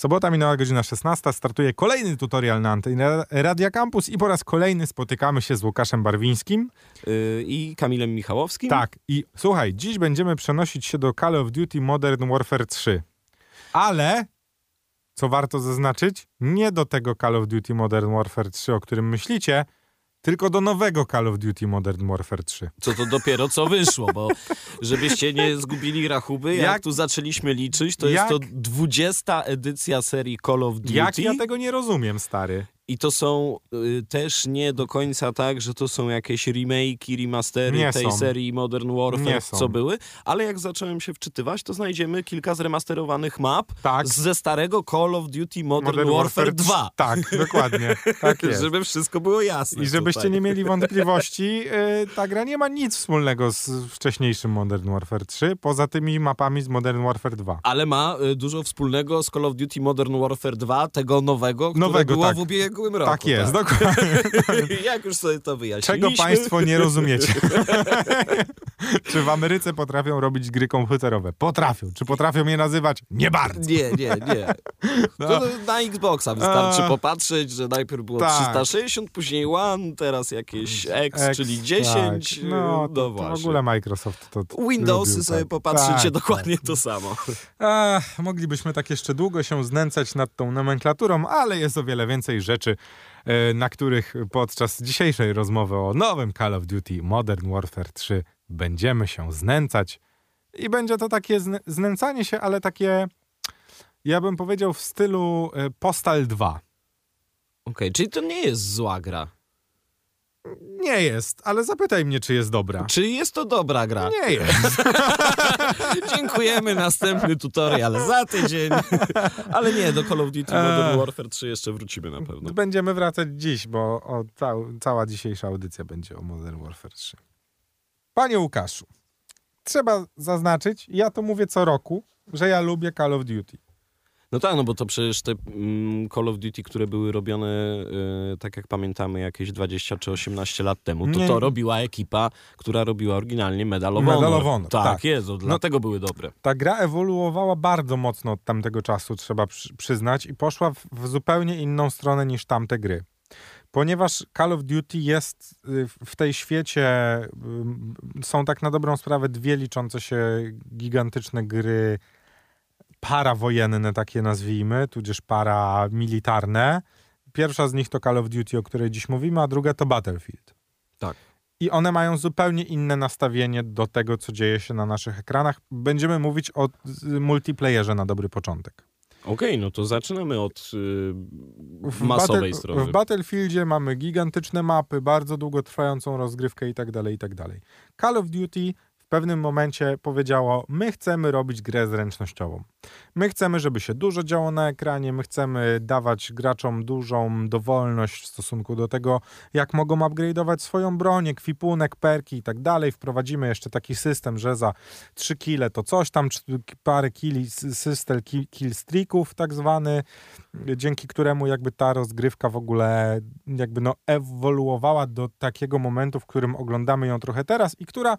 Sobota minęła godzina 16, startuje kolejny tutorial na antenie Radia Campus i po raz kolejny spotykamy się z Łukaszem Barwińskim. Yy, I Kamilem Michałowskim. Tak, i słuchaj, dziś będziemy przenosić się do Call of Duty Modern Warfare 3. Ale, co warto zaznaczyć, nie do tego Call of Duty Modern Warfare 3, o którym myślicie, tylko do nowego Call of Duty Modern Warfare 3. Co to dopiero co wyszło, bo żebyście nie zgubili rachuby, jak, Jak- tu zaczęliśmy liczyć, to jak- jest to 20 edycja serii Call of Duty. Jak ja tego nie rozumiem, stary? I to są y, też nie do końca tak, że to są jakieś remake'i, remastery Nie tej są. serii Modern Warfare, co były, ale jak zacząłem się wczytywać, to znajdziemy kilka zremasterowanych map Tak. ze starego Call of Duty Modern, Warfare 2. Tak, dokładnie. Tak jest. Żeby wszystko było jasne. I żebyście tutaj. nie mieli wątpliwości, yy, ta gra nie ma nic wspólnego z wcześniejszym Modern Warfare 3, poza tymi mapami z Modern Warfare 2. Ale ma y, dużo wspólnego z Call of Duty Modern Warfare 2, tego nowego, które Nowego, było tak. w ubiegłym roku. Tak jest, dokładnie. Jak już sobie to wyjaśniliśmy. Czego państwo nie rozumiecie? Czy w Ameryce potrafią robić gry komputerowe? Potrafią. Czy potrafią je nazywać? Nie bardzo. Nie, nie, nie. No. To na Xboxa wystarczy A. popatrzeć, że najpierw było Tak. 360, później One, teraz jakieś X, X, czyli 10. Tak. No, to, to w właśnie. ogóle Microsoft to Windowsy lubił, sobie tak. popatrzycie Tak, dokładnie to samo. Ach, moglibyśmy tak jeszcze długo się znęcać nad tą nomenklaturą, ale jest o wiele więcej rzeczy, e, na których podczas dzisiejszej rozmowy o nowym Call of Duty Modern Warfare 3 będziemy się znęcać. I będzie to takie zn- znęcanie się, ale takie, ja bym powiedział, w stylu e, Postal 2. Okej, czyli to nie jest zła gra. Nie jest, ale zapytaj mnie, czy jest dobra. Czy jest to dobra gra? Nie jest. Dziękujemy, następny tutorial za tydzień. Ale nie, do Call of Duty Modern Warfare 3 jeszcze wrócimy na pewno. Będziemy wracać dziś, bo o, cał, cała dzisiejsza audycja będzie o Modern Warfare 3. Panie Łukaszu, trzeba zaznaczyć, ja to mówię co roku, że ja lubię Call of Duty. No tak, no bo to przecież te mm, Call of Duty, które były robione, y, tak jak pamiętamy, jakieś 20 czy 18 lat temu, to to robiła ekipa, która robiła oryginalnie Medal of Honor. Medal of Honor, Tak, tak. jest, dlatego były dobre. Ta gra ewoluowała bardzo mocno od tamtego czasu, trzeba przy, przyznać, i poszła w, w zupełnie inną stronę niż tamte gry. Ponieważ Call of Duty jest y, w- w tej świecie, y, są tak na dobrą sprawę dwie liczące się gigantyczne gry parawojenne, takie nazwijmy, tudzież paramilitarne. Pierwsza z nich to Call of Duty, o której dziś mówimy, a druga to Battlefield. Tak. I one mają zupełnie inne nastawienie do tego, co dzieje się na naszych ekranach. Będziemy mówić o multiplayerze na dobry początek. Okej, no to zaczynamy od y, W masowej Battle- strony. W Battlefieldzie mamy gigantyczne mapy, bardzo długotrwającą rozgrywkę i tak dalej, i tak dalej. Call of Duty pewnym momencie powiedziało, my chcemy robić grę zręcznościową. My chcemy, żeby się dużo działo na ekranie, my chcemy dawać graczom dużą dowolność w stosunku do tego, jak mogą upgrade'ować swoją broń, ekwipunek, perki i tak dalej. Wprowadzimy jeszcze taki system, że za 3 kile to coś tam, parę kili, sy- system kill streaków tak zwany, dzięki któremu jakby ta rozgrywka w ogóle jakby no ewoluowała do takiego momentu, w którym oglądamy ją trochę teraz i która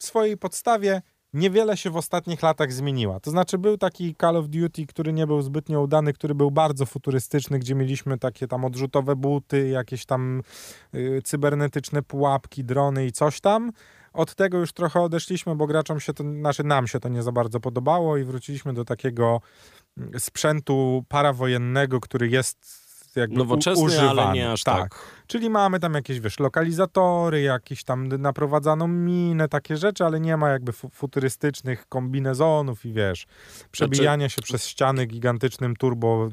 w swojej podstawie niewiele się w ostatnich latach zmieniła. To znaczy był taki Call of Duty, który nie był zbytnio udany, który był bardzo futurystyczny, gdzie mieliśmy takie tam odrzutowe buty, jakieś tam y, cybernetyczne pułapki, drony i coś tam. Od tego już trochę odeszliśmy, bo graczom się to, znaczy nam się to nie za bardzo podobało i wróciliśmy do takiego mm, sprzętu parawojennego, który jest jakby Nowoczesny, używany. ale nie aż tak. Czyli mamy tam jakieś, wiesz, lokalizatory, jakieś tam naprowadzaną minę, takie rzeczy, ale nie ma jakby fu- futurystycznych kombinezonów i wiesz, przebijania się przez ściany gigantycznym turbo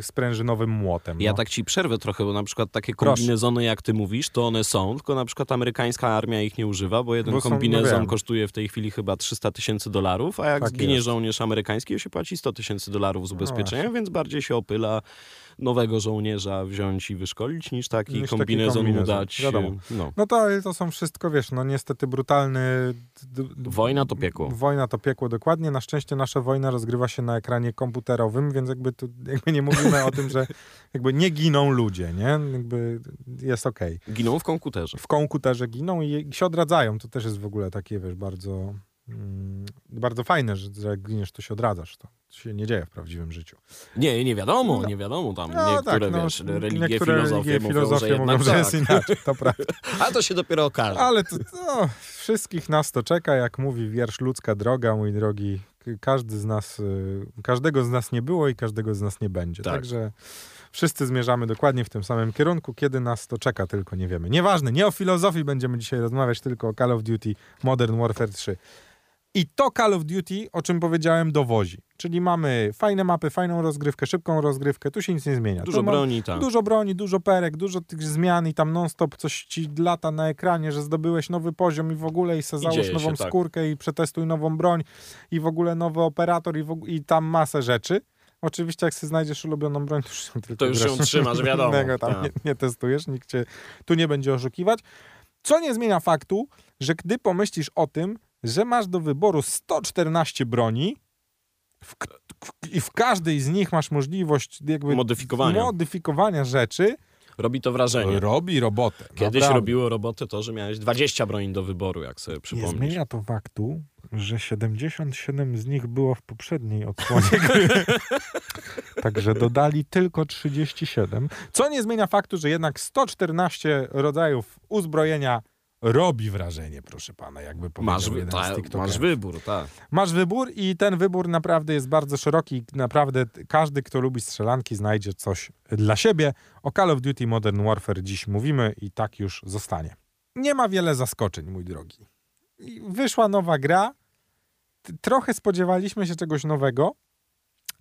sprężynowym młotem. Ja no. tak ci przerwę trochę, bo na przykład takie Proszę. kombinezony, jak ty mówisz, to one są, tylko na przykład amerykańska armia ich nie używa, bo jeden Bo są- no kombinezon wiem. kosztuje w tej chwili chyba 300 tysięcy dolarów, a jak Tak zginie jest. żołnierz amerykański, to się płaci 100 tysięcy dolarów z ubezpieczenia, właśnie. więc bardziej się opyla nowego żołnierza wziąć i wyszkolić, niż taki Niż taki kombinezon mu kombinezon, dać. wiadomo. No. No to, ale to są wszystko, wiesz, no niestety brutalny... Wojna to piekło. Wojna to piekło, dokładnie. Na szczęście nasza wojna rozgrywa się na ekranie komputerowym, więc jakby tu jakby nie mówimy o tym, że jakby nie giną ludzie, nie? Jakby jest okej. Giną w komputerze. W komputerze giną i się odradzają. To też jest w ogóle takie, wiesz, bardzo Mm, bardzo fajne, że, że jak giniesz, to się odradzasz. To się nie dzieje w prawdziwym życiu. Nie, nie wiadomo, No. nie wiadomo. Tam No niektóre, tak, no, wiesz, religie, niektóre filozofie religie, mówią, filozofie że mówią, że tak. jest inaczej, to prawda. A to się dopiero okaże. Ale to, no, wszystkich nas to czeka, jak mówi wiersz Ludzka droga, mój drogi. Każdy z nas, y, każdego z nas nie było i każdego z nas nie będzie. Tak. Także wszyscy zmierzamy dokładnie w tym samym kierunku. Kiedy nas to czeka, tylko nie wiemy. Nieważne, nie o filozofii będziemy dzisiaj rozmawiać, tylko o Call of Duty Modern Warfare 3. I to Call of Duty, o czym powiedziałem, dowozi. Czyli mamy fajne mapy, fajną rozgrywkę, szybką rozgrywkę, tu się nic nie zmienia. Dużo ma- broni, tak. Dużo broni, dużo perek, dużo tych zmian i tam non-stop coś ci lata na ekranie, że zdobyłeś nowy poziom i w ogóle i se załóż dzieje nową się, tak. skórkę i przetestuj nową broń i w ogóle nowy operator i, w, i tam masę rzeczy. Oczywiście jak sobie znajdziesz ulubioną broń, to już, się tylko To już się trzymasz, wiadomo, Innego tam tak. nie, nie testujesz, nikt cię tu nie będzie oszukiwać. Co nie zmienia faktu, że gdy pomyślisz o tym, że masz do wyboru 114 broni w, i w każdej z nich masz możliwość jakby Modyfikowania. modyfikowania rzeczy, Robi to wrażenie. robi robotę. Kiedyś naprawdę. robiło robotę to, że miałeś 20 broni do wyboru, jak sobie Nie przypomnisz. zmienia to faktu, że 77 z nich było w poprzedniej odsłonie. Także dodali tylko 37. Co nie zmienia faktu, że jednak 114 rodzajów uzbrojenia robi wrażenie, proszę pana, jakby powiedział Masz, jeden ta, z TikTokerów. masz wybór, tak. Masz wybór i ten wybór naprawdę jest bardzo szeroki. Naprawdę każdy, kto lubi strzelanki, znajdzie coś dla siebie. O Call of Duty Modern Warfare dziś mówimy i tak już zostanie. Nie ma wiele zaskoczeń, mój drogi. Wyszła nowa gra. Trochę spodziewaliśmy się czegoś nowego,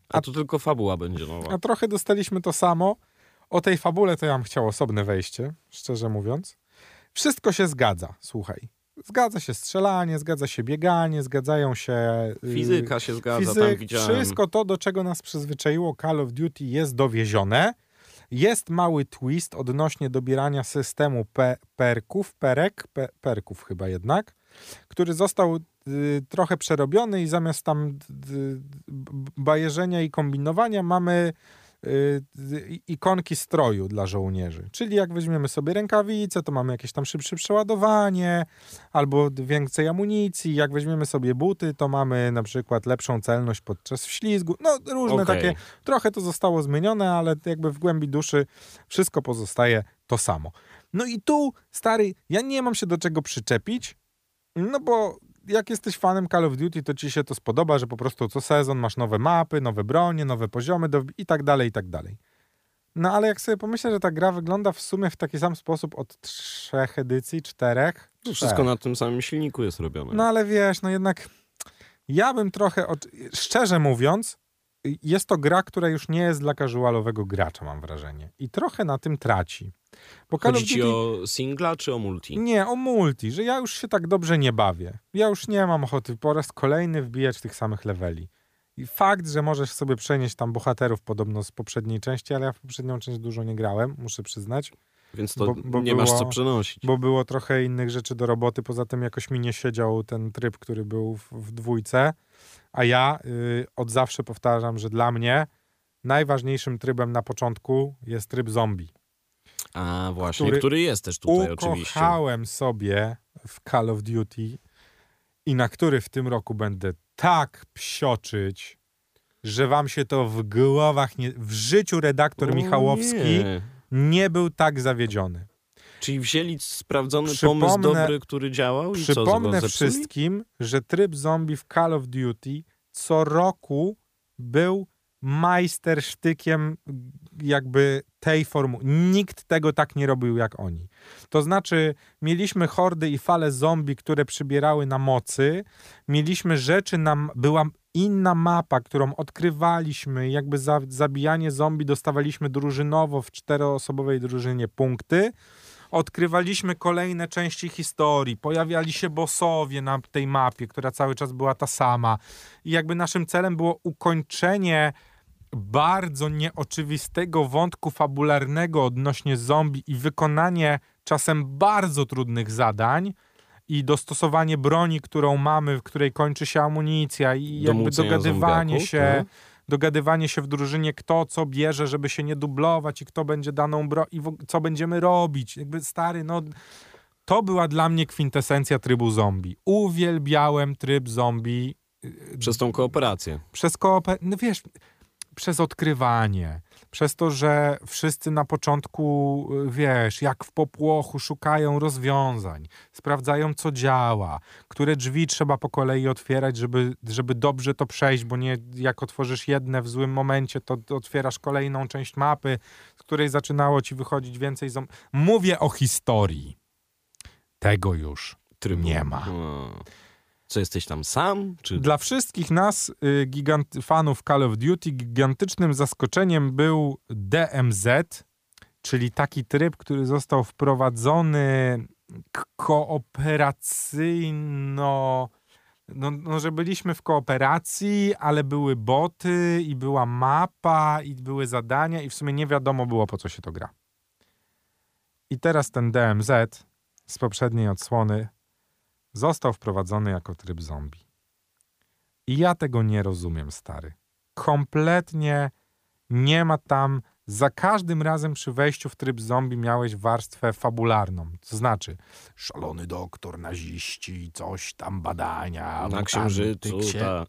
A tu tylko fabuła będzie nowa. a trochę dostaliśmy to samo. O tej fabule to ja bym chciał osobne wejście, szczerze mówiąc. Wszystko się zgadza, słuchaj. Zgadza się strzelanie, zgadza się bieganie, zgadzają się... y, Fizyka się zgadza, tam Fizyk, widziałem. wszystko to, do czego nas przyzwyczaiło Call of Duty jest dowiezione. Jest mały twist odnośnie dobierania systemu pe perków, perek, pe perków chyba jednak, który został y, trochę przerobiony i zamiast tam b- bajerzenia i kombinowania mamy y, y, ikonki stroju dla żołnierzy. Czyli jak weźmiemy sobie rękawice, to mamy jakieś tam szybsze przeładowanie, albo więcej amunicji. Jak weźmiemy sobie buty, to mamy na przykład lepszą celność podczas wślizgu. No różne Okej. takie, trochę to zostało zmienione, ale jakby w głębi duszy wszystko pozostaje to samo. No i tu, stary, ja nie mam się do czego przyczepić, no bo jak jesteś fanem Call of Duty, to ci się to spodoba, że po prostu co sezon masz nowe mapy, nowe bronie, nowe poziomy do, i tak dalej, i tak dalej. No ale jak sobie pomyślę, że ta gra wygląda w sumie w taki sam sposób od trzech edycji, czterech. To wszystko na tym samym silniku jest robione. No ale wiesz, no jednak ja bym trochę, od... szczerze mówiąc, jest to gra, która już nie jest dla casualowego gracza, mam wrażenie. I trochę na tym traci. Bo Chodzi of ci Duty... o singla czy o multi? Nie, o multi, że ja już się tak dobrze nie bawię. Ja już nie mam ochoty po raz kolejny wbijać tych samych leveli. I fakt, że możesz sobie przenieść tam bohaterów podobno z poprzedniej części, ale ja w poprzednią część dużo nie grałem, muszę przyznać, Więc to Bo- bo nie masz było- co przenosić. bo było trochę innych rzeczy do roboty. Poza tym jakoś mi nie siedział ten tryb, który był w, w dwójce. A ja y, od zawsze powtarzam, że dla mnie najważniejszym trybem na początku jest tryb zombie. A właśnie, który który, jest też tutaj oczywiście. Ukochałem sobie w Call of Duty i na który w tym roku będę tak psioczyć, że wam się to w głowach nie... W życiu redaktor O Michałowski nie. nie. był tak zawiedziony. Czyli wzięli sprawdzony Przypomnę- pomysł dobry, który działał i co, Przypomnę zepsuli? wszystkim, że tryb zombie w Call of Duty co roku był majstersztykiem jakby tej formuły. Nikt tego tak nie robił jak oni. To znaczy, mieliśmy hordy i fale zombie, które przybierały na mocy. Mieliśmy rzeczy, nam była inna mapa, którą odkrywaliśmy. Jakby za zabijanie zombie dostawaliśmy drużynowo w czteroosobowej drużynie punkty odkrywaliśmy kolejne części historii, pojawiali się bossowie na tej mapie, która cały czas była ta sama. I jakby naszym celem było ukończenie bardzo nieoczywistego wątku fabularnego odnośnie zombie i wykonanie czasem bardzo trudnych zadań i dostosowanie broni, którą mamy, w której kończy się amunicja i Do jakby dogadywanie zombiaków, się tak? Dogadywanie się w drużynie, kto co bierze, żeby się nie dublować i kto będzie daną bro i co będziemy robić. Jakby stary, no To była dla mnie kwintesencja trybu zombie. Uwielbiałem tryb zombie Przez tą kooperację. przez kooper... No wiesz, przez odkrywanie, przez to, że wszyscy na początku, y, wiesz, jak w popłochu szukają rozwiązań, sprawdzają, co działa, które drzwi trzeba po kolei otwierać, żeby, żeby dobrze to przejść, bo nie jak otworzysz jedne w złym momencie, to otwierasz kolejną część mapy, z której zaczynało ci wychodzić więcej zom... Mówię o historii. Tego już Trybu. nie ma. No. Co, jesteś tam sam? Czy... Dla wszystkich nas, y, gigant, fanów Call of Duty, gigantycznym zaskoczeniem był DMZ, czyli taki tryb, który został wprowadzony kooperacyjno. No, no, że byliśmy w kooperacji, ale były boty i była mapa i były zadania i w sumie nie wiadomo było po co się to gra. I teraz ten DMZ z poprzedniej odsłony został wprowadzony jako tryb zombie. I ja tego nie rozumiem, stary. Kompletnie nie ma tam. Za każdym razem przy wejściu w tryb zombie miałeś warstwę fabularną. To znaczy, szalony doktor, naziści, coś tam, badania. Na księżycu, tyksie. ta.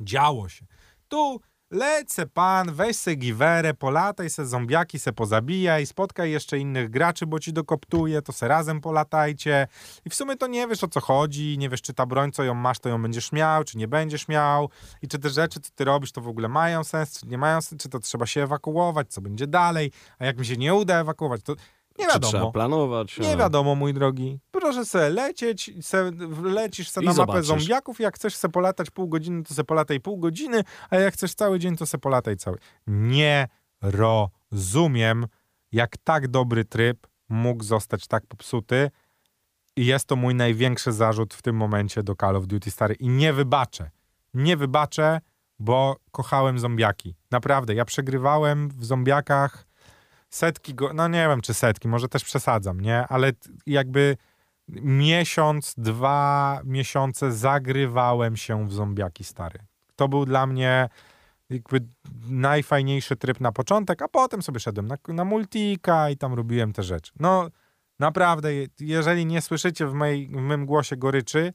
Działo się. Tu lecę pan, weź se giwerę, polataj se zombiaki, se pozabijaj, spotkaj jeszcze innych graczy, bo ci dokoptuje, to se razem polatajcie. I w sumie to nie wiesz o co chodzi, nie wiesz czy ta broń, co ją masz, to ją będziesz miał, czy nie będziesz miał. I czy te rzeczy, co ty robisz, to w ogóle mają sens, czy nie mają sens, czy to trzeba się ewakuować, co będzie dalej. A jak mi się nie uda ewakuować, to nie Czy trzeba wiadomo. planować? Nie a- wiadomo, mój drogi. Proszę se lecieć, se, lecisz se I na mapę zobaczysz. zombiaków, jak chcesz se polatać pół godziny, to se polataj pół godziny, a jak chcesz cały dzień, to se polataj cały. Nie rozumiem, jak tak dobry tryb mógł zostać tak popsuty i jest to mój największy zarzut w tym momencie do Call of Duty stary i nie wybaczę. Nie wybaczę, bo kochałem zombiaki. Naprawdę, ja przegrywałem w zombiakach setki, go, no nie wiem czy setki, może też przesadzam, nie? Ale jakby miesiąc, dwa miesiące zagrywałem się w zombiaki stary. To był dla mnie jakby najfajniejszy tryb na początek, a potem sobie szedłem na, na multika i tam robiłem te rzeczy. No naprawdę, je- jeżeli nie słyszycie w, mej, w mym głosie goryczy,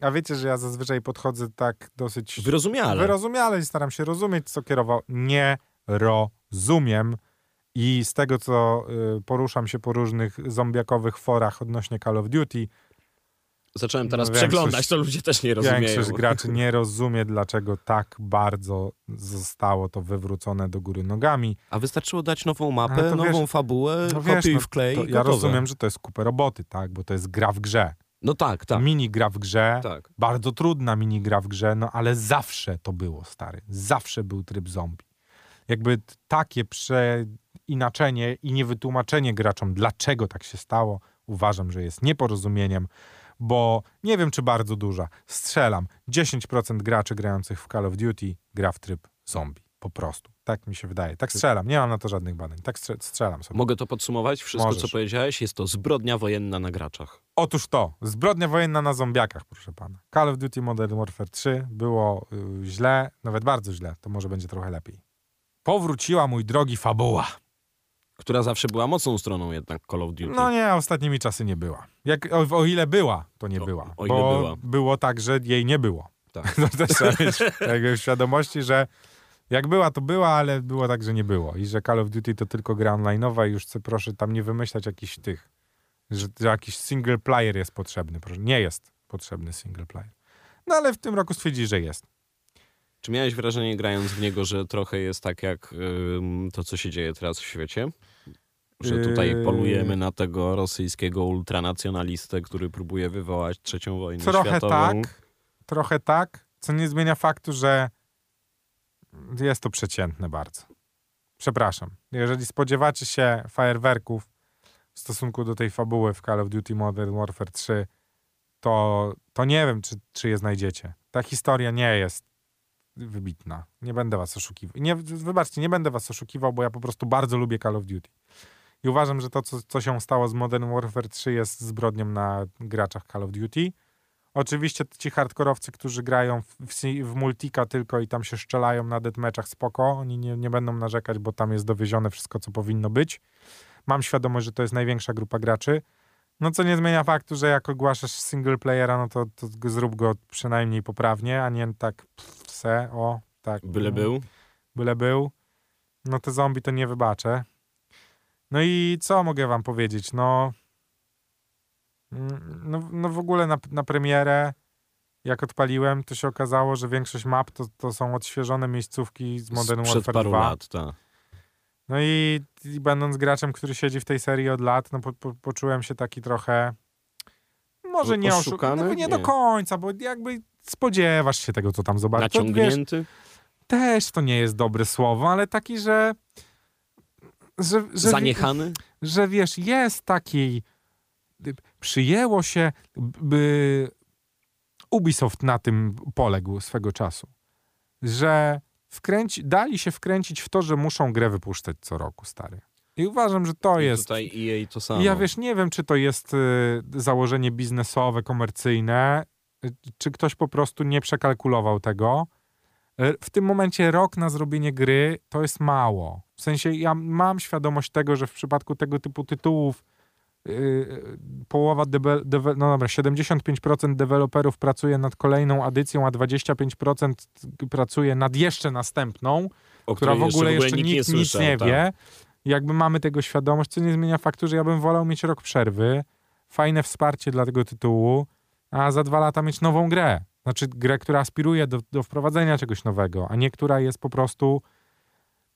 a wiecie, że ja zazwyczaj podchodzę tak dosyć Wyrozumiale. wyrozumiale i staram się rozumieć, co kierował. Nie rozumiem. I z tego, co y, poruszam się po różnych zombiakowych forach odnośnie Call of Duty, Zacząłem teraz No, większość- przeglądać, to ludzie też nie rozumieją. większość graczy nie rozumie, dlaczego tak bardzo zostało to wywrócone do góry nogami. A wystarczyło dać nową mapę, to nową wiesz- fabułę, No wiesz, kopiuj no, w klej to i ja rozumiem, że to jest kupę roboty, tak? Bo to jest gra w grze. No tak, tak. Mini gra w grze, tak. bardzo trudna mini gra w grze, no ale zawsze to było, stary. Zawsze był tryb zombie. Jakby takie przeinaczenie i niewytłumaczenie graczom, dlaczego tak się stało, uważam, że jest nieporozumieniem, bo nie wiem, czy bardzo duża. Strzelam. 10% graczy grających w Call of Duty gra w tryb zombie. Po prostu. Tak mi się wydaje. Tak strzelam. Nie mam na to żadnych badań. Tak strze- strzelam sobie. Mogę to podsumować? Wszystko, Możesz. co powiedziałeś, jest to zbrodnia wojenna na graczach. Otóż to, zbrodnia wojenna na zombiakach, proszę pana. Call of Duty Modern Warfare 3 było y, źle, nawet bardzo źle, to może będzie trochę lepiej. Powróciła, mój drogi, fabuła. Która zawsze była mocną stroną jednak Call of Duty. No nie, ostatnimi czasy nie była. Jak, o, o ile była, to nie O- była. o ile bo była. było tak, że jej nie było. Tak. To też trzeba mieć w świadomości, że jak była, to była, ale było tak, że nie było. I że Call of Duty to tylko gra online'owa i już chcę, proszę tam nie wymyślać jakichś tych, że, że jakiś single player jest potrzebny. Proszę. Nie jest potrzebny single player. No ale w tym roku stwierdzi, że jest. Czy miałeś wrażenie, grając w niego, że trochę jest tak jak to, co się dzieje teraz w świecie? Że tutaj Yy. polujemy na tego rosyjskiego ultranacjonalistę, który próbuje wywołać trzecią wojnę Trochę światową. tak, trochę tak, co nie zmienia faktu, że jest to przeciętne bardzo. Przepraszam. Jeżeli spodziewacie się fajerwerków w stosunku do tej fabuły w Call of Duty Modern Warfare 3, to, to nie wiem, czy, czy je znajdziecie. Ta historia nie jest wybitna. Nie będę was oszukiwał. Nie, wybaczcie, nie będę was oszukiwał, bo ja po prostu bardzo lubię Call of Duty. I uważam, że to, co, co się stało z Modern Warfare 3 jest zbrodnią na graczach Call of Duty. Oczywiście ci hardkorowcy, którzy grają w, w, multika tylko i tam się szczelają na deathmatchach, spoko. Oni nie, nie będą narzekać, bo tam jest dowiezione wszystko, co powinno być. Mam świadomość, że to jest największa grupa graczy. No co nie zmienia faktu, że jak ogłaszasz single playera, no to, to zrób go przynajmniej poprawnie, a nie tak pff, se, o, tak. Byle no, był. Byle był. No te zombie to nie wybaczę. No i co mogę wam powiedzieć? No, mm, no, no w ogóle na, na premierę, jak odpaliłem, to się okazało, że większość map to, to są odświeżone miejscówki z Modern Sprzed Warfare paru 2. lat, tak. No i, i będąc graczem, który siedzi w tej serii od lat, no po, po, poczułem się taki trochę może nie oszukany, no, nie, do Nie. końca, bo jakby spodziewasz się tego, co tam zobaczysz. To, wiesz, Naciągnięty. też to nie jest dobre słowo, ale taki, że że, że, Zaniechany. że wiesz, jest taki przyjęło się, by Ubisoft na tym poległ swego czasu, że wkręci, dali się wkręcić w to, że muszą grę wypuszczać co roku, stary. I uważam, że to I jest Tutaj EA to samo. ja wiesz, nie wiem, czy to jest y, założenie biznesowe, komercyjne, y, czy ktoś po prostu nie przekalkulował tego. Y, W tym momencie rok na zrobienie gry to jest mało. W sensie ja mam świadomość tego, że w przypadku tego typu tytułów y, połowa, debe, deve, no dobra, 75% deweloperów pracuje nad kolejną edycją, a 25% pracuje nad jeszcze następną o która w której ogóle jeszcze nikt nikt, nie nic słyszał, nie tak. wie. Jakby mamy tego świadomość, co nie zmienia faktu, że ja bym wolał mieć rok przerwy, fajne wsparcie dla tego tytułu, a za dwa lata mieć nową grę. Znaczy grę, która aspiruje do, do wprowadzenia czegoś nowego, a nie która jest po prostu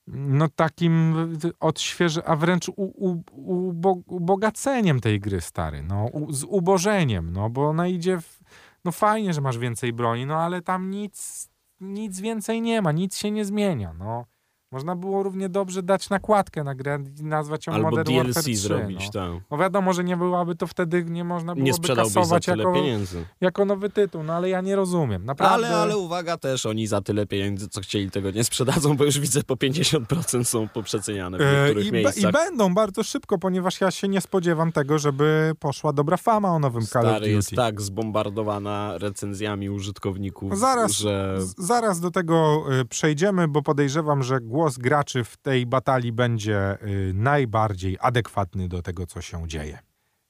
no takim odświeży, a wręcz u, u, ubo, ubogaceniem tej gry, stary, no, u, z ubożeniem, no, bo ona idzie w, no fajnie, że masz więcej broni, no ale tam nic, nic więcej nie ma, nic się nie zmienia, no. Można było równie dobrze dać nakładkę na grę i nazwać ją Albo Modern DLC Warfare 3, zrobić, no. tak. no wiadomo, że nie byłaby to wtedy, nie można Nie byłoby za kasować tyle jako, pieniędzy. jako nowy tytuł, no ale ja nie rozumiem, naprawdę. Ale, ale uwaga też, oni za tyle pieniędzy, co chcieli, tego nie sprzedadzą, bo już widzę po 50% są poprzeceniane w E, niektórych be, miejscach. I będą bardzo szybko, ponieważ ja się nie spodziewam tego, żeby poszła dobra fama o nowym Call of Stary Duty. jest tak zbombardowana recenzjami użytkowników, Zaraz, że zaraz do tego y, przejdziemy, bo podejrzewam, że głos graczy w tej batalii będzie y, najbardziej adekwatny do tego, co się dzieje.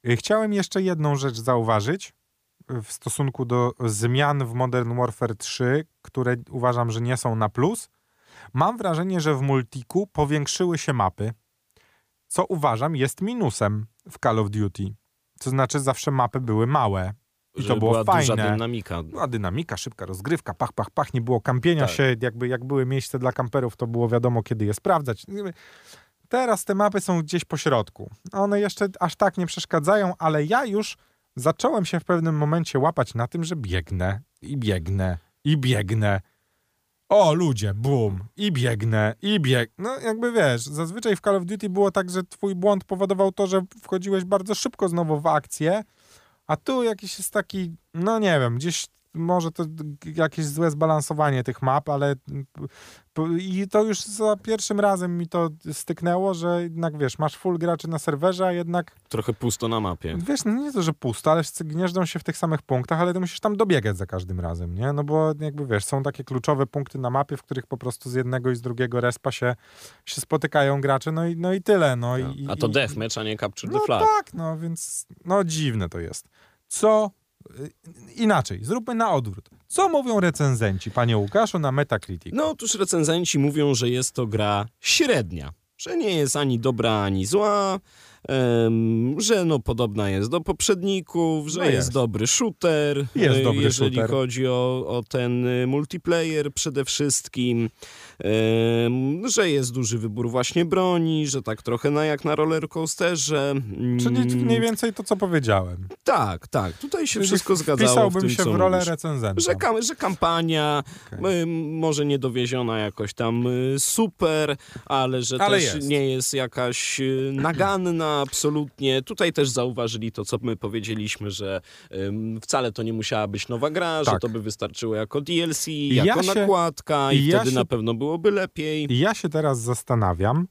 Y, Chciałem jeszcze jedną rzecz zauważyć y, w stosunku do zmian w Modern Warfare 3, które uważam, że nie są na plus. Mam wrażenie, że w multiku powiększyły się mapy, co uważam jest minusem w Call of Duty. To znaczy zawsze mapy były małe i to było była fajne. duża dynamika. Była dynamika, szybka rozgrywka, pach, pach, pach, nie było kampienia Tak. się, jakby jak były miejsca dla kamperów, to było wiadomo, kiedy je sprawdzać. Teraz te mapy są gdzieś po środku. One jeszcze aż tak nie przeszkadzają, ale ja już zacząłem się w pewnym momencie łapać na tym, że biegnę i biegnę i biegnę. O, ludzie, bum, i biegnę, i bieg. No, jakby wiesz, zazwyczaj w Call of Duty było tak, że twój błąd powodował to, że wchodziłeś bardzo szybko znowu w akcję, a tu jakiś jest taki, no nie wiem, gdzieś może to jakieś złe zbalansowanie tych map, ale i to już za pierwszym razem mi to styknęło, że jednak wiesz, masz full graczy na serwerze, a jednak Trochę pusto na mapie. wiesz, no nie to, że pusto, ale gnieżdżą się w tych samych punktach, ale ty musisz tam dobiegać za każdym razem, nie? No bo jakby wiesz, są takie kluczowe punkty na mapie, w których po prostu z jednego i z drugiego respa się, się spotykają gracze, no i, no i tyle, no i... A to deathmatch, a nie capture no the flag. tak, no więc no dziwne to jest. Co inaczej, zróbmy na odwrót. Co mówią recenzenci, panie Łukaszu, na Metacritic? No otóż recenzenci mówią, że jest to gra średnia. Że nie jest ani dobra, ani zła, że no podobna jest do poprzedników, że No jest. jest. dobry shooter, Jest e, dobry jeżeli shooter. chodzi o, o ten y, multiplayer przede wszystkim, że jest duży wybór właśnie broni, że tak trochę na jak na rollercoasterze. Czyli Mm, mniej więcej to, co powiedziałem. Tak, tak, tutaj się Czyli wszystko zgadzało w Wpisałbym tym, się w rolę recenzenta. Że, kam- że kampania Okej. y, może nie dowieziona jakoś tam y, super, ale że Ale też jest. nie jest jakaś y, naganna absolutnie. Tutaj też zauważyli to, co my powiedzieliśmy, że ym, wcale to nie musiała być nowa gra, że Tak. to by wystarczyło jako DLC, Ja jako się- nakładka i, ja wtedy się- na pewno byłoby lepiej. Ja się teraz zastanawiam,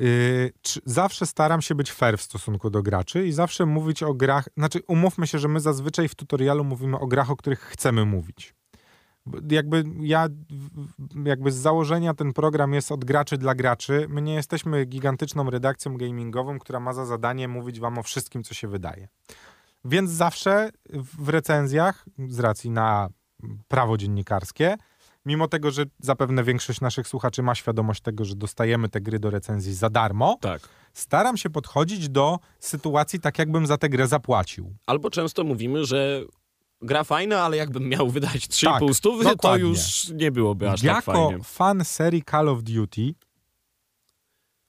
yy, czy zawsze staram się być fair w stosunku do graczy i zawsze mówić o grach, znaczy umówmy się, że my zazwyczaj w tutorialu mówimy o grach, o których chcemy mówić. Jakby ja, jakby z założenia ten program jest od graczy dla graczy. My nie jesteśmy gigantyczną redakcją gamingową, która ma za zadanie mówić wam o wszystkim, co się wydaje. Więc zawsze w recenzjach, z racji na prawo dziennikarskie, mimo tego, że zapewne większość naszych słuchaczy ma świadomość tego, że dostajemy te gry do recenzji za darmo, Tak. staram się podchodzić do sytuacji tak, jakbym za tę grę zapłacił. Albo często mówimy, że gra fajna, ale jakbym miał wydać 3,5 Tak, stówy, to już nie byłoby aż jako tak fajnie. fan serii Call of Duty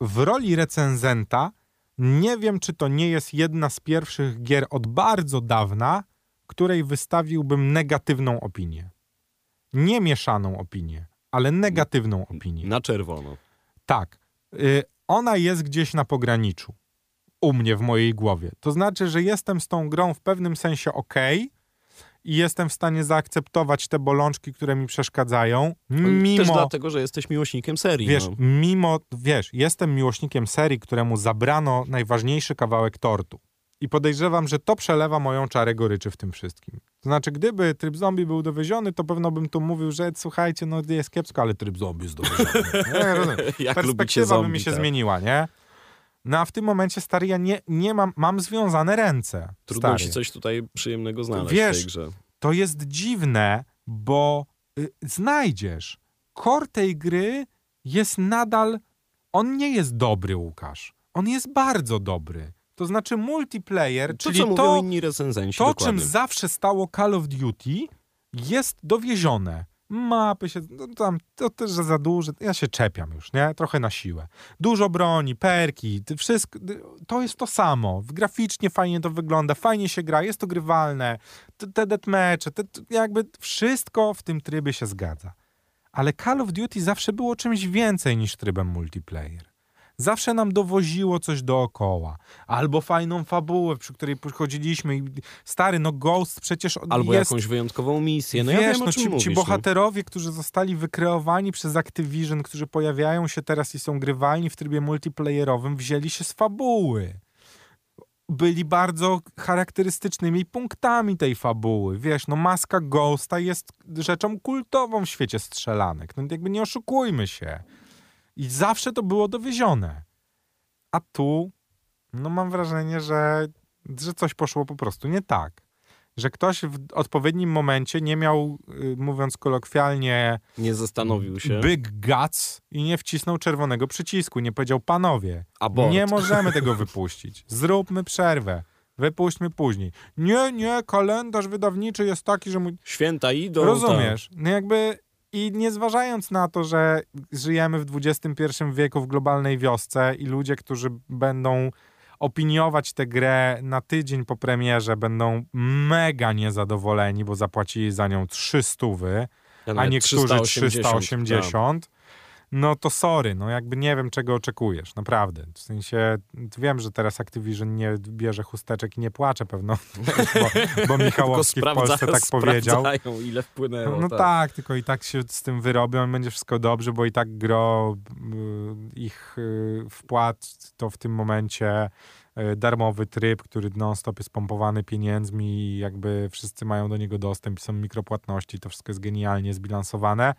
w roli recenzenta nie wiem, czy to nie jest jedna z pierwszych gier od bardzo dawna, której wystawiłbym negatywną opinię. Nie mieszaną opinię, ale negatywną opinię. Na czerwono. Tak. Y, ona jest gdzieś na pograniczu. U mnie, w mojej głowie. To znaczy, że jestem z tą grą w pewnym sensie ok i jestem w stanie zaakceptować te bolączki, które mi przeszkadzają, Też mimo... dlatego, że jesteś miłośnikiem serii. Wiesz, no. mimo, wiesz, jestem miłośnikiem serii, któremu zabrano najważniejszy kawałek tortu. I podejrzewam, że to przelewa moją czarę goryczy w tym wszystkim. To znaczy, gdyby tryb zombie był dowieziony, to pewno bym tu mówił, że słuchajcie, no jest kiepsko, ale tryb zombie jest dowieziony. Jak Perspektywa zombie, by mi się tak. zmieniła, nie? No a w tym momencie, stary, ja nie, nie mam, mam związane ręce. Trudno stary. ci coś tutaj przyjemnego znaleźć Wiesz, w tej grze. To jest dziwne, bo y, znajdziesz. Core tej gry jest nadal. On nie jest dobry, Łukasz. On jest bardzo dobry. To znaczy multiplayer, To, czyli co to, inni recenzenci, to dokładnie. czym zawsze stało Call of Duty, jest dowiezione. Mapy się, no tam, to też za duże, ja się czepiam już, nie? Trochę na siłę. Dużo broni, perki, wszystko, to jest to samo. Graficznie fajnie to wygląda, fajnie się gra, jest to grywalne. Te, deathmatche, te, jakby wszystko w tym trybie się zgadza. Ale Call of Duty zawsze było czymś więcej niż trybem multiplayer. Zawsze nam dowoziło coś dookoła. Albo fajną fabułę, przy której chodziliśmy. i Stary, no Ghost przecież Albo jest... jakąś wyjątkową misję. No Wiesz, ja wiem, no ci, mówisz. ci no. bohaterowie, którzy zostali wykreowani przez Activision, którzy pojawiają się teraz i są grywalni w trybie multiplayerowym, wzięli się z fabuły. Byli bardzo charakterystycznymi punktami tej fabuły. Wiesz, no maska Ghosta jest rzeczą kultową w świecie strzelanek. No jakby nie oszukujmy się. I zawsze to było dowiezione. A tu, no mam wrażenie, że, że coś poszło po prostu nie tak. Że ktoś w odpowiednim momencie nie miał, y, mówiąc kolokwialnie, Nie zastanowił się. big guts i nie wcisnął czerwonego przycisku. Nie powiedział, panowie, Abort. nie możemy tego wypuścić. Zróbmy przerwę. Wypuśćmy później. Nie, nie, kalendarz wydawniczy jest taki, że... Mu... Święta idą. Rozumiesz? No jakby i nie zważając na to, że żyjemy w XXI wieku w globalnej wiosce i ludzie, którzy będą opiniować tę grę na tydzień po premierze, będą mega niezadowoleni, bo zapłacili za nią 300, Tak, a niektórzy 380. 380. No to sorry, no jakby nie wiem, czego oczekujesz, naprawdę. W sensie, wiem, że teraz Activision nie bierze chusteczek i nie płacze pewno, bo, bo Michałowski w Polsce tak powiedział. ile wpłynęło. No tak. tylko i tak się z tym wyrobią będzie wszystko dobrze, bo i tak gro y, ich y, wpłat to w tym momencie y, darmowy tryb, który non-stop jest pompowany pieniędzmi i jakby wszyscy mają do niego dostęp i są mikropłatności, to wszystko jest genialnie zbilansowane,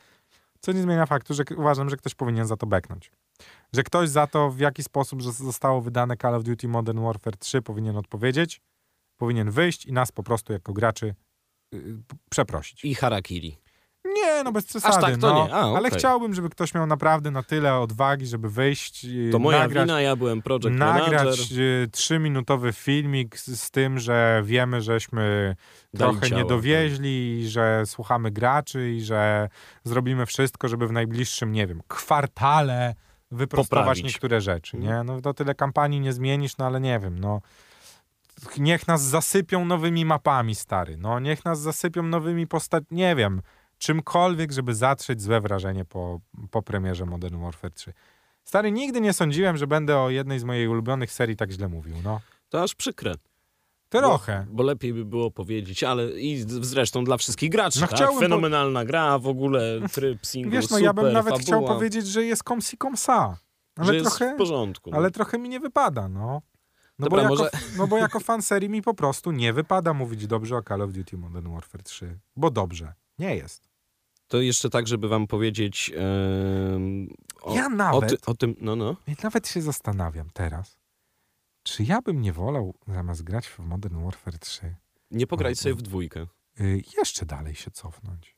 co nie zmienia faktu, że uważam, że ktoś powinien za to beknąć. Że ktoś za to, w jaki sposób że zostało wydane Call of Duty Modern Warfare 3 powinien odpowiedzieć, powinien wyjść i nas po prostu jako graczy y, przeprosić. I harakiri. Nie, no bez przesady. tak to no. nie. A, Ale okej. chciałbym, żeby ktoś miał naprawdę na tyle odwagi, żeby wyjść, i To moja nagrać, wina, ja byłem project nagrać y, trzyminutowy filmik z, z tym, że wiemy, żeśmy Dali trochę ciała, nie dowieźli, i że słuchamy graczy i że zrobimy wszystko, żeby w najbliższym, nie wiem, kwartale wyprostować Poprawić. niektóre rzeczy, Mhm. nie? No to tyle kampanii nie zmienisz, no ale nie wiem, no niech nas zasypią nowymi mapami, stary. No, niech nas zasypią nowymi postaciami, nie wiem, czymkolwiek, żeby zatrzeć złe wrażenie po, po premierze Modern Warfare 3. Stary, nigdy nie sądziłem, że będę o jednej z moich ulubionych serii tak źle mówił, no. To aż przykre. Trochę. Bo, bo lepiej by było powiedzieć, ale i zresztą dla wszystkich graczy. No tak? chciałbym po- Fenomenalna gra, w ogóle tryb single, Wiesz, no super, ja bym nawet fabuła, chciał powiedzieć, że jest komsi komsa. że Ale jest trochę, w porządku. no. ale trochę mi nie wypada, no. No, Dobra, bo jako, może- no bo jako fan serii mi po prostu nie wypada mówić dobrze o Call of Duty Modern Warfare 3. Bo dobrze. Nie jest. To jeszcze tak, żeby wam powiedzieć em, o, Ja o, nawet- ty, o tym, no no. I nawet się zastanawiam teraz, czy ja bym nie wolał zamiast grać w Modern Warfare 3 Nie pograć No, sobie w dwójkę. y, jeszcze dalej się cofnąć.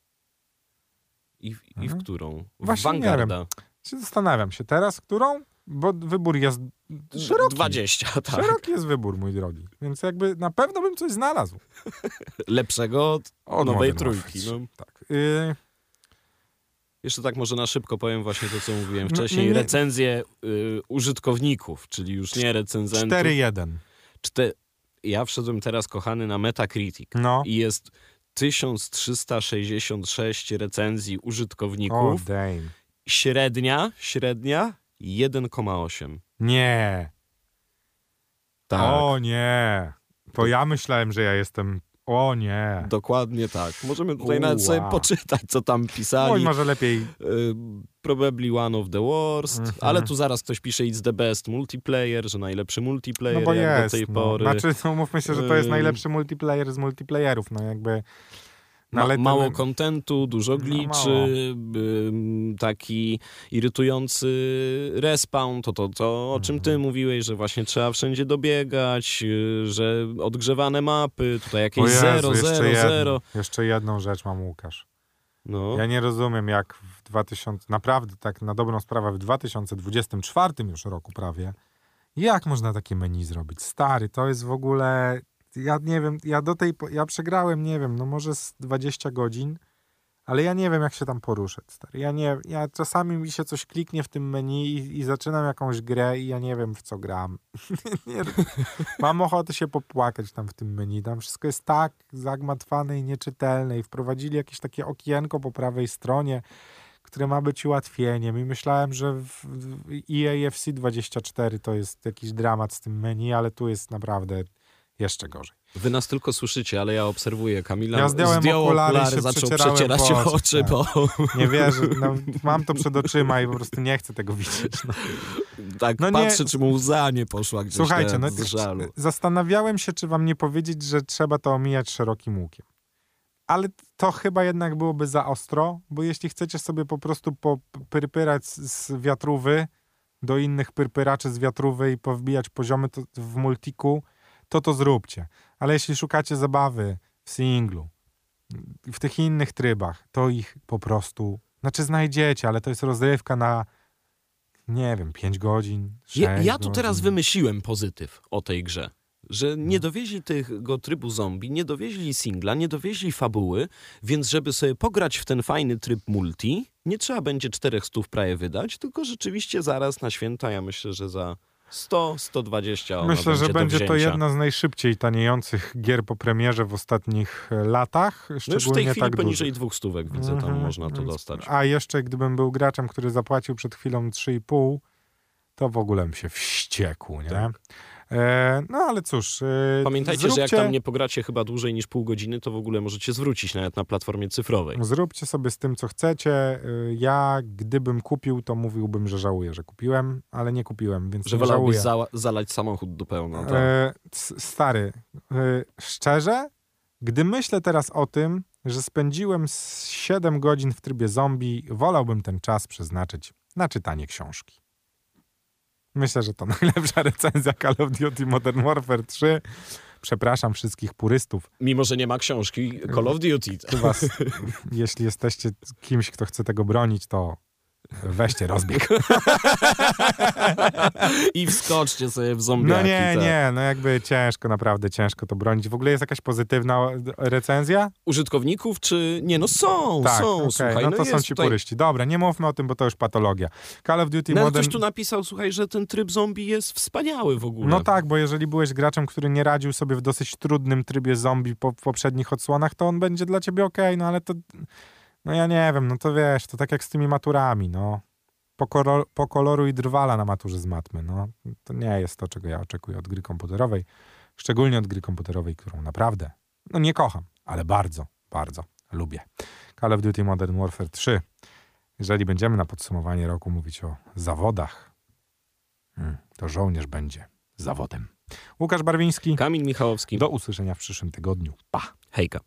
I, w- i w Mhm. którą? W Właśnie nie Vanguarda. Się zastanawiam się teraz, którą, bo wybór jest szeroki. 20, tak. Szeroki jest wybór, mój drogi. Więc jakby na pewno bym coś znalazł. Lepszego od Od nowej trójki. 3. No. Tak. Y, Jeszcze tak może na szybko powiem właśnie to, co mówiłem No, wcześniej. nie, nie. Recenzje y, użytkowników, czyli już nie recenzentów. 4-1. Czte... Ja wszedłem teraz, kochany, na Metacritic No. i jest 1366 recenzji użytkowników. damn. Średnia, średnia 1,8. Nie. Tak, O nie. To ja myślałem, że ja jestem... O nie. dokładnie tak. Możemy tutaj Ua. nawet sobie poczytać, co tam Oj, pisali. może lepiej... Y, probably one of the worst, Mhm. ale tu zaraz ktoś pisze it's the best multiplayer, że najlepszy multiplayer No bo jest. do tej no. pory. Znaczy, no, mówmy się, że to jest Ym. najlepszy multiplayer z multiplayerów. No jakby... No, ten- mało kontentu, dużo No, gliczy, ym, taki irytujący respawn, to, to, to o czym ty Mhm. mówiłeś, że właśnie trzeba wszędzie dobiegać, y, że odgrzewane mapy, tutaj jakieś Jezu, 0, jeszcze 0, jedno. 0. Jeszcze jedną rzecz mam, Łukasz. No. Ja nie rozumiem, jak w 2000, naprawdę tak na dobrą sprawę, w 2024 już roku prawie, jak można takie menu zrobić? Stary, to jest w ogóle, ja nie wiem, ja do tej, ja przegrałem, nie wiem, no może z 20 godzin, ale ja nie wiem, jak się tam poruszać, stary. Ja nie, ja czasami mi się coś kliknie w tym menu i, i zaczynam jakąś grę i ja nie wiem, w co gram. nie, mam ochotę się popłakać tam w tym menu. Tam wszystko jest tak zagmatwane i nieczytelne i wprowadzili jakieś takie okienko po prawej stronie, które ma być ułatwieniem i myślałem, że w w EAFC 24 to jest jakiś dramat z tym menu, ale tu jest naprawdę jeszcze gorzej. Wy nas tylko słyszycie, ale ja obserwuję Kamila. Ja zdjąłem zdjął okulary, okulary się zaczął przecierać po oczach, oczy, tak. bo Nie wierzę, no, mam to przed oczyma i po prostu nie chcę tego widzieć. No. tak No nie- patrzę, czy mu łza nie poszła gdzieś Słuchajcie, no, z żalu. zastanawiałem się, czy wam nie powiedzieć, że trzeba to omijać szerokim łukiem. Ale to chyba jednak byłoby za ostro, bo jeśli chcecie sobie po prostu popyrpyrać z, z wiatrówy do innych pyrpyraczy z wiatrówy i powbijać poziomy to, w multiku, to to zróbcie. Ale jeśli szukacie zabawy w singlu, w tych innych trybach, to ich po prostu, znaczy znajdziecie, ale to jest rozrywka na, nie wiem, 5 godzin, 6 Ja, ja tu teraz wymyśliłem pozytyw o tej grze. Że No. nie dowieźli tego trybu zombie, nie dowieźli singla, nie dowieźli fabuły, więc żeby sobie pograć w ten fajny tryb multi, nie trzeba będzie 400 prawie wydać, tylko rzeczywiście zaraz na święta, ja myślę, że za 100, 120 ona Myślę, że będzie to jedna z najszybciej taniejących gier po premierze w ostatnich e, latach. No już Szczególnie w tej chwili tak poniżej dużych. dwóch stówek widzę, tam Mhm, można to dostać. A jeszcze gdybym był graczem, który zapłacił przed chwilą 3,5, to w ogóle bym się wściekł, nie? Tak. E, no ale cóż. E, Pamiętajcie, zróbcie, że jak tam nie pogracie chyba dłużej niż pół godziny, to w ogóle możecie zwrócić nawet na platformie cyfrowej. Zróbcie sobie z tym, co chcecie. E, Ja, gdybym kupił, to mówiłbym, że żałuję, że kupiłem, ale nie kupiłem, więc Że nie żałuję. za, zalać samochód do pełna. Tak? E, stary, e, szczerze, gdy myślę teraz o tym, że spędziłem z 7 godzin w trybie zombie, wolałbym ten czas przeznaczyć na czytanie książki. Myślę, że to najlepsza recenzja Call of Duty Modern Warfare 3. Przepraszam wszystkich purystów. Mimo, że nie ma książki Call of Duty. Jeśli jesteście kimś, kto chce tego bronić, to weźcie rozbieg. I wskoczcie sobie w zombiaki. No nie, tak. nie, no jakby ciężko, naprawdę ciężko to bronić. W ogóle jest jakaś pozytywna recenzja? Użytkowników czy... Nie, no są, Tak, są, okej, słuchaj. no to są ci tutaj... puryści. Dobra, nie mówmy o tym, bo to już patologia. Call of Duty No, ale Modern... ktoś tu napisał, słuchaj, że ten tryb zombie jest wspaniały w ogóle. No tak, bo jeżeli byłeś graczem, który nie radził sobie w dosyć trudnym trybie zombie po poprzednich odsłonach, to on będzie dla ciebie okej, no ale to... No ja nie wiem, no to wiesz, to tak jak z tymi maturami, no. Pokoro, pokoloruj drwala na maturze z matmy, no. To nie jest to, czego ja oczekuję od gry komputerowej. Szczególnie od gry komputerowej, którą naprawdę, no nie kocham, ale bardzo, bardzo lubię. Call of Duty Modern Warfare 3. Jeżeli będziemy na podsumowanie roku mówić o zawodach, hmm, to żołnierz będzie zawodem. Łukasz Barwiński. Kamil Michałowski. Do usłyszenia w przyszłym tygodniu. Pa! Hejka.